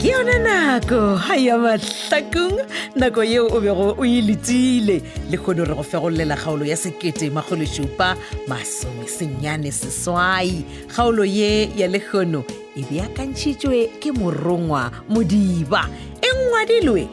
ke yona nako ga ya mahlakong nako yeo o bego o e letile le kgone gore go fegolela kgaolo ya sekete makgološupa masomesenyane seswai kgaolo ye ya lekgono e beakantšhitšwe ke morongwa modiba e ngwadilwe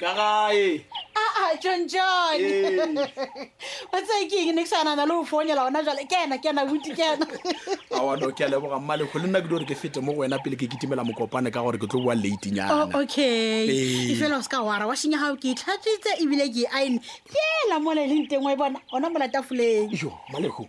ka gae aa john john wa tse ke eng ne ke sa nana le go founela gona jale ke ena ke ena buti ke ena awa no ke a leboga mmalekgo le nna ke di gore ke fete mo go wena pele ke kitimela mokopane ka gore ke tlo boa latenyana Oh, okay Ee. e fela o se ka wara wa shenya gago ke itlhatswitse ebile ke aene yela mola e leng teng wa e bona ona mola tafoleng yo mmalekgo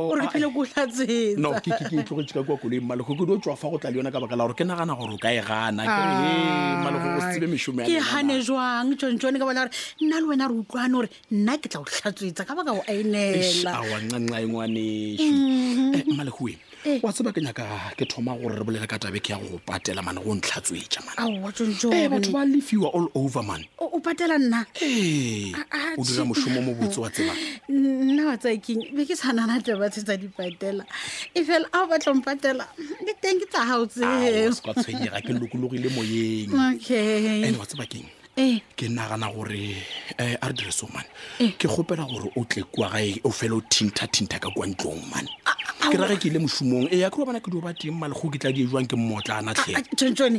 Oh, gore ke phele ko tlatsetsa no ke ke ke tlogetše ka kua koloi mmalego ke dio tswa fa go tla le yona ka baka la gore ke nagana gore o ka e gana ke re he mmalego o sebe mešomo ya ke lena, gane na?" jwang tšontšone ka bona gore nna le wena re utlwane gore nna ke tla go tlhatswetsa ka baka go a Eish, enela awa ncanca e ngwaneso Eh, mmalegoeng Eh. wa tseba ke nyaka ke thoma gore re bolele ka tabe ke ya go patela mane go ntlhatswetša mane aowa ee batho tšontšone ba lefiwa all over man o o patela nna ee A- a, o dira tšhe. mošomo mo botse wa tseba nna wa tsaking be ke tshwanana taba tse tsa dipatela e fela a o batla mpatela le teng ke tsa gao tseo ka tshwenyega ke lokologile moyeng okay ene wa tseba keng ee ke nagana gore um a re dire so mane ke kgopela gore o tle kua gae o fele o thintha-thintha ka kwa ntlong mane ke rage ke ile mošomong ee a ke lo bona ke dio ba teng malegoke tla die jwang ke mmotlana tlhe tšontšone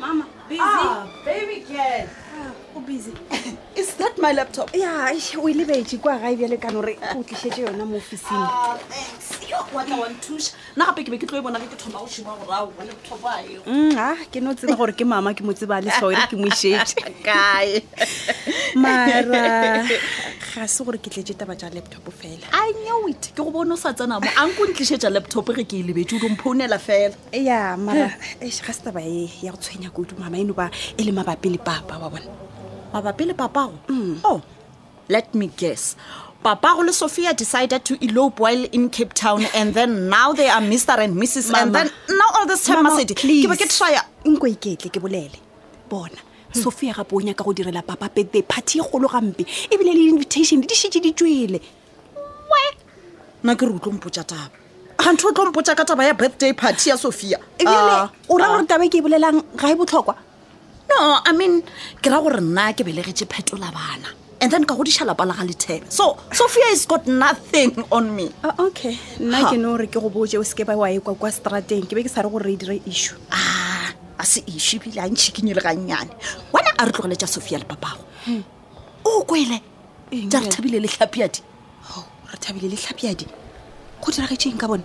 Mama, busy. Ah, baby girl. Ah, o busy. Is that my laptop? Yeah, o ile beetše kwa gae bjale ka nore o tlišetše yona mo ofising. Ah, thanks. Yo, wa tla wa nthuša. Na gape ke be ke tlo e bona ge ke thoma go šoma gorago wa laptop a eo. Mm, ah, ke no tseba gore ke mama ke mo tseba le tlhoere ke mo išetše. Kae? Mara ga se gore ke tletse taba tša laptop. laptop fela i know it ke go bone o sa tsena mo a nko ntlišetša laptop re ke e lebetse o domphounela fela ya mara eish, ga se taba e ya go tshwenya kudu mama eno ba e le mabapi le papa wa bona mabapi le papago oh let me guess papago le sophia decided to elope while in cape town and then now they are mr and mrs and Mama. then now all this time Mama, masedi ke be ke please. trya nko iketle ke bolele bona sophia gape o nyaka go direla papa birthday party e golo gampe ebile le invitation di šitše di tswele we nna ke re utlo mpotsa taba gantho o tlo mpotsa ka taba ya birthday party ya sophia ebjale ah, o ra ah. gore taba e ke e bolelang ga e botlhokwa no i mean ke ra gore nna ke belegetše phetola bana and then ka godiša lapa la ga lethebe so sophia is got nothing on me uh, okay nna ke no gore ke go boje o seke ba wa ekwa kwa strateng ke be ke sa re gore re dire issue ah, a se issue ebile a ntšhikinye le gannyane wena a re tlogele tša sophia le papago hmm. o kwele ja re thabile le tlhapiadi re thabile le tlhapiadi go diragetseng ka bone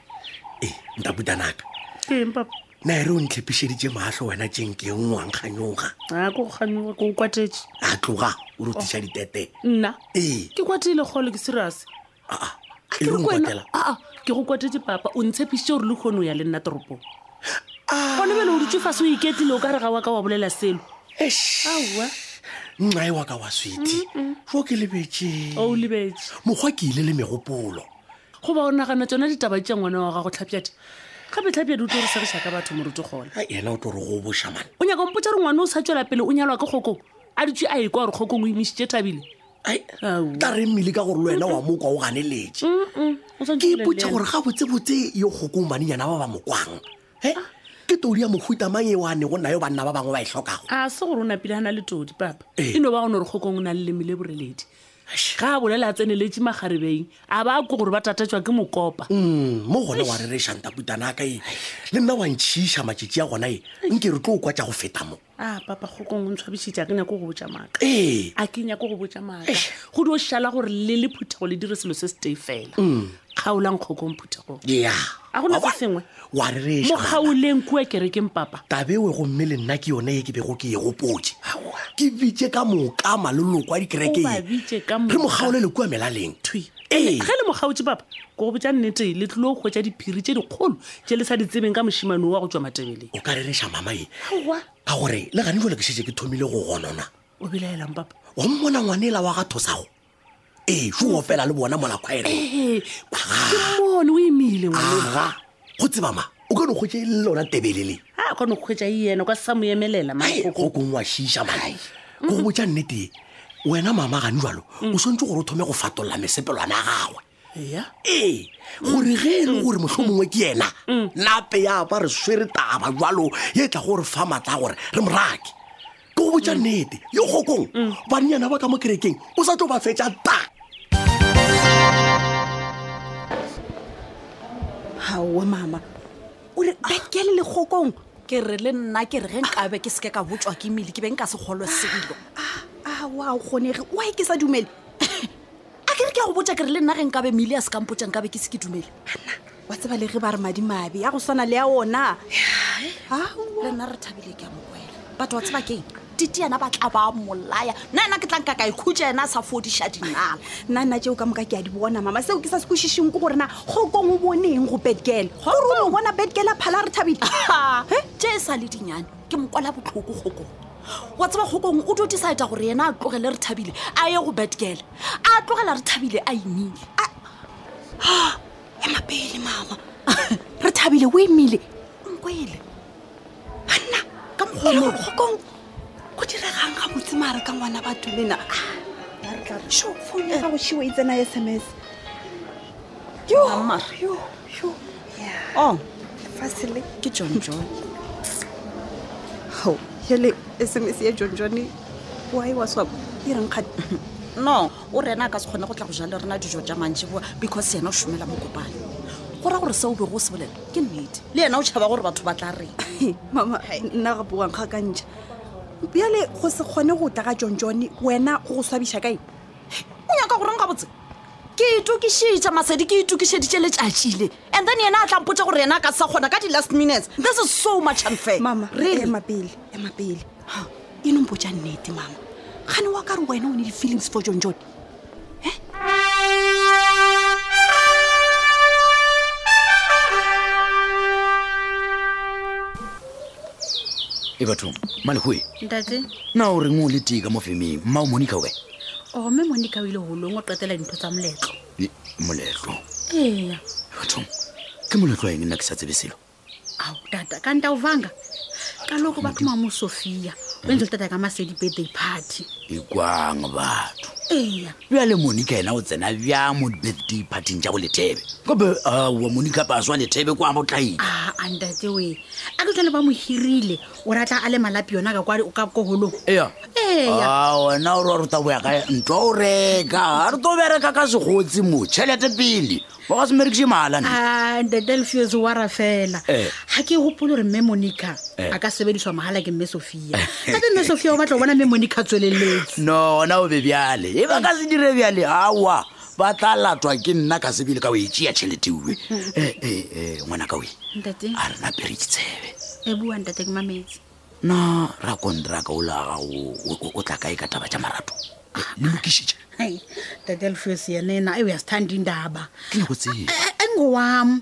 e ntaputanaka keng papa na e re o ntlhepišeditše maatlho wena tšeng ke eng wangkganyoga a ko kganyoga ko o kwatetše a tloga o re tiša ditete nna ee ke kwatile kgolo ke serius aa Ah, e re nkwatela aa ke go kwatetse papa o ntshepišitše gore le kgone o ya le nna toropong gone bele o dutse fase o iketlile o ka re ga wa ka wa bolela selo Eish, aowa nxa e wa ka wa swethe fo ke lebetse o o lebetse mokgwa ke ile le megopolo goba o nagana tsona ditaba tša ngwana wa gago tlhapjadi gape tlhapjadi o tlo re segiša ka batho moruto gona a ena o tlo re go boša mane o nyaka mpotsa re ngwana o sa tswela pele o nyalwa ke kgokong a dutse a ekwa gore kgokong o imišitše thabile Ai, Au. tla re mmele ka gore le wena wa mokwa o ganeletse Mm-mm, o swanetše ke o ipotsa bolelele. gore ga botsebotse yo kgokong banenyana ba ba mokwang e ke todi ya mohuta mang e wane go nayo banna ba bangwe ba e tlhokago a se gore o napile gana le todi papa Ee. e no ba gone gore kgokong o na le lemile boreledi Eish, ga a bolela a tseneletše magarebeng a ba ko gore ba tatatšwa ke mokopa Mm, mo gona wa re re shantaputana ka e le nna wa ntšhiša matšatši a gona e nke re tlo o kwa tša go feta mo a papa kgokong o ntshwabešitše a ke nyako go botša maaka ee a ke nyako go botša maaka go di o šala gore le le phuthego le dire selo se se tee fela kgaolang kgokong phuthegong ya a gona se sengwe wa rereša mokgaoleng kua kerekeng papa tabewe gomme le nna ke yone ye ke bego ke ye gopotse ke bitše ka moka maloloko a dikereke ye re mokgaole le kua melaleng thwi ee. ge le mokgaotse papa ko go botsa nnete le tlilo go kgwetsa diphiri tse dikgolo tse le sa di tsebeng ka mošimane wa go tswa matebeleng o ka rereša mama e ka gore le gane jale ke šetse ke thomile go gonona o belaelang papa wa mmona ngwane la wa ga thosago ee šoo fela le bona mola kgwaere kemone o emile aga go tseba ma o ka no kgwetsa e le lona tebelele a kgone go kgwetsa e ena o ka se sa mo emelela go kong wa šiša mae go botsa nnete wena mama gane jalo o swantse gore o thome go fatolla mesepelwana ya gagwe ya ee gore ge e le gore motlho mongwe ke yena nape ya ba re swere taba jalo ye e tla gore fa maatla gore re morake ke go botsa nnete yo kgokong bannyana ba ka mo kerekeng o sa tlo ba fetsa ta gaowe mama o re bekele legokong ke re le nna ke re ge nkabe ke seke ka botswa ke mmele ke be nka se kgolwe selo a wa o kgonege wa e ke sa dumele a ke re ke ya go botsa ke re le nna ge nkabe mele ya se kampotsa nkabe ke se ke dumele wa tseba le ge ba re madi mabe ya go swana le ya ona le nna re thabile ke ya mokwela batho wa tseba keng tite yena ba tla ba molaya nna yena ke tlanka ka ikhutsa yena a sa fodiša dinala nna nna tšeo ka moka ke a di bona mama seo ke sa se kwešišeng ko gorena go kong o boneng go betgele gore o bona betgele a phala re thabile tše e sa le dinyane ke mokwala botlhoko kgokong wa tseba kgokong o dio decide gore yena a tlogele re thabile a ye go betgele a tlogela re thabile a imile ema pele mama re thabile o imile nkwele banna ka mokgolo kgokong go diregang ga botse maare ka ngwana batho lena sho phone ya gago šiwa e tsena sms yo yo oh fasele ke john john ho hele sms ya john john wa e wa swap e reng kgati no o rena a ka se kgone go tla go ja le rena dijo tša mantši boa because yena o šomela mo kopane go ra gore se o be go se bolela ke nnete le yena o tšhaba gore batho ba tla re mama nna ga boang ga ka ntšha bjale go se kgone go tla ga john john wena go go swabiša kae o nyaka goreng gabotse ke itokišitša masedi ke itokišeditše letšatši le and then yena a tlampotša gore yena a ka sa kgona ka di-last minutes this is so much unfair mama really? ema pele ema pele e nompotša nnete mama gane wa ka re wena o ne di-feelings for john john e bathong malegoe ntate na o reng o le tee ka mo femeng mma o monica wena ome monika o ile golong o qetela dintho tsa moletlo moletlo eya bathong ke moletlo wa eng nna ke sa tsebe selo ao tata ka nta o vanga ka loko ba thoma mo sofia o entse le tata ka masedi birthday party e kwang batho eya bjale monika ena o tsena bjang mo di-birthday partyng tša go lethebe kope aowa monika paswa lethebe kwa botlaile a antate oe a ke jale ba mo hirile o re a tla a le malapi yona ka kwa ka ko holong eya eya Ah, wena o re wa ruta go ya kae ntwa o reka ga re tlo bereka ka segotsi mo tšhelete pele o ka se merekiše maalane a ntetelfeos wa ra fela Eh. ga ke gopolo gore mme monica Eh. a ka sebediswa mogala ke mme sophia gape mme sophia o batla go bona mme monica tsweleletse no gona o be bjale e ba ka se dire bjale awa ba tla latwa ke nna ka sebele ka o e tšea tšheleteue mm-hmm. eh, eh, eh, ngwana ka oe a re na pere ditsebe na ra kontraka o laga o tla kae ka taba tša marato ah, le lokišitše tatelfeos yena ena e o ya sithandi indaba ke nyako tsee engowam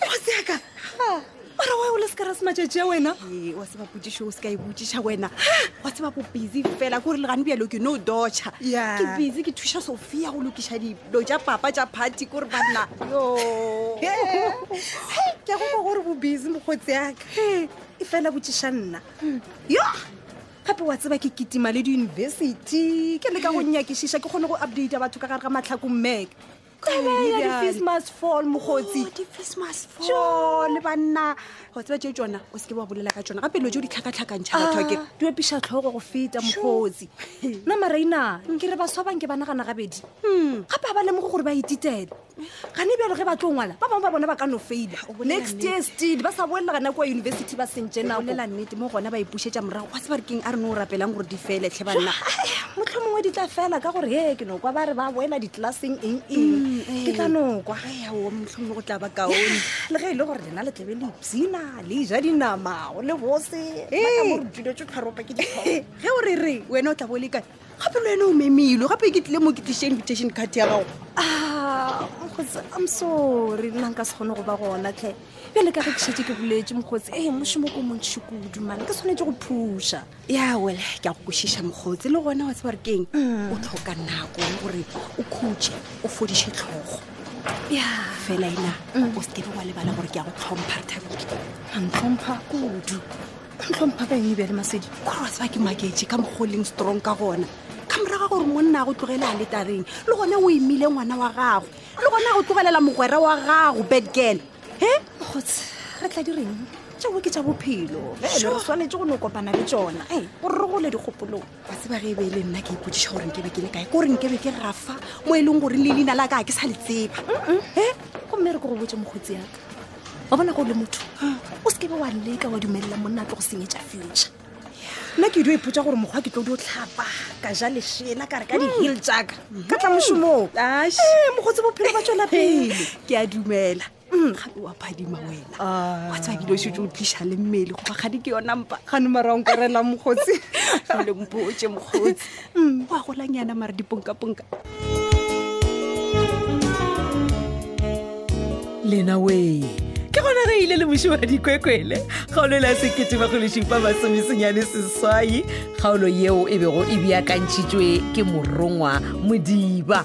mogatseyaka mara wa o le sekara se matšatši a wena ee wa tseba potsišo o se ka e botsiša wena wa tseba bo busy fela ko re legane bjalo ke no dotšha ke busy ke thuša sophia go lokiša dilo tša papa tša party ko re banna ke go go gore bo busy mogotse yaka e fela botsiša nna yo gape wa tseba ke kitima le di-university ke le ka go nyakešiša ke kgone go updata batho ka gare ga matlhako mmeke Oh, le banna go tseba tšeo tsona o seke wa bolela ka tsona gape lo jo di tlhakatlhakantšha batho ah. ke di opiša tlhogo go feta mokgotsi nna maraina hmm. ke re baswa bang ke ba nagana gabedi hmm. gape ga ba lemogo gore ba ititele gane bjalo ge ba tlo ngwala ba bangwe ba bona ba ka no faila next year steed ba sa boelela gana kua university ba sentše naolela nnete mo gona ba ipušetša morago ga se ba re keng a re no o rapelang gore di feletlhe banna motlho mongwe di tla fela ka gore he ke nokwa ba re ba boela ditlelaseng eng eng mm, eh. ke tla nokwa ao motlho mongwe go tla ba kaone le ge e le gore lena le tlabe le ipsina le ja dinamao le bose eh. dilo tse tlharopa ke ge o re re wena o tla bo le kae gape le wena o memilwe gape ke tlile mo ke tlise invitation card ya gago ah, mokgotsi am sorry nna nka se kgone go ba gona tlhe bjale ka ge ke šetse ke boletse mokgotsi ee mošomo ko montšhi kudu mane ke tshwanetse go phuša ya wele ke a go kwešiša mokgotsi le gona wa tseba re keng mm. o tlhoka nako gore o khutše o fodiše tlhogo ya fela ena mm. o sekebe wa lebala gore ke ya go tlhompha re thabile antlhompha kudu tlhompha ka eng ebjale masedi kore wa tseba ke maketše ka mogoleng strong ka gona ka moraga gore monna go tlogele a letareng le gone o emile ngwana wa gago le gone a go tlogelela mogwera wa gago bad girl he kgotse re tla di reng tšeo ke tša bophelo re swanetse go no kopana le tsona gore re gole dikgopolong wa tseba ge e be e le nna ke ipotsiša gore nkebe ke le kae kore nkebe ke rafa mo e leng gore le leina la ka ke sa le tseba e gomme re ko go botse mokgotsi yaka wa bona go le motho o se kebe wa leka wa dumelela monna a tlo go senyetša future nna ke dio ipotsa gore mokgwa ke tlo di o tlhapa ka ja lešela ka re ka di-hill tsaka ka tla mošomong ee mokgotsi bophelo ba tswela pele ke a dumela mm, gape wa phadima wena wa tswa ebile o setse o tlisa le mmele goba gadi ke yona mpa gane mara nkarela mokgotsi le mpotse mokgotsi mm. wa golang yana mara diponkaponka lena wee ke gona re ile le moši wa dikwekwele kgaolo la sekete magolosupa masomesenyane seswai kgaolo yeo e bego e beakantšhitšwe ke morongwa modiba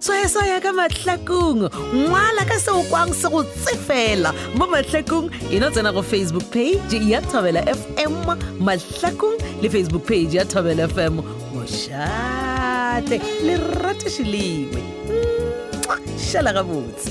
swayaswaya ka mahlakong ngwala ka seo kwang se go tsefela mo mahlakong e no tsena go facebook page ya thobela fm mahlakong le facebook page ya thobela fm mošate le ratiše lengwe šala gabotse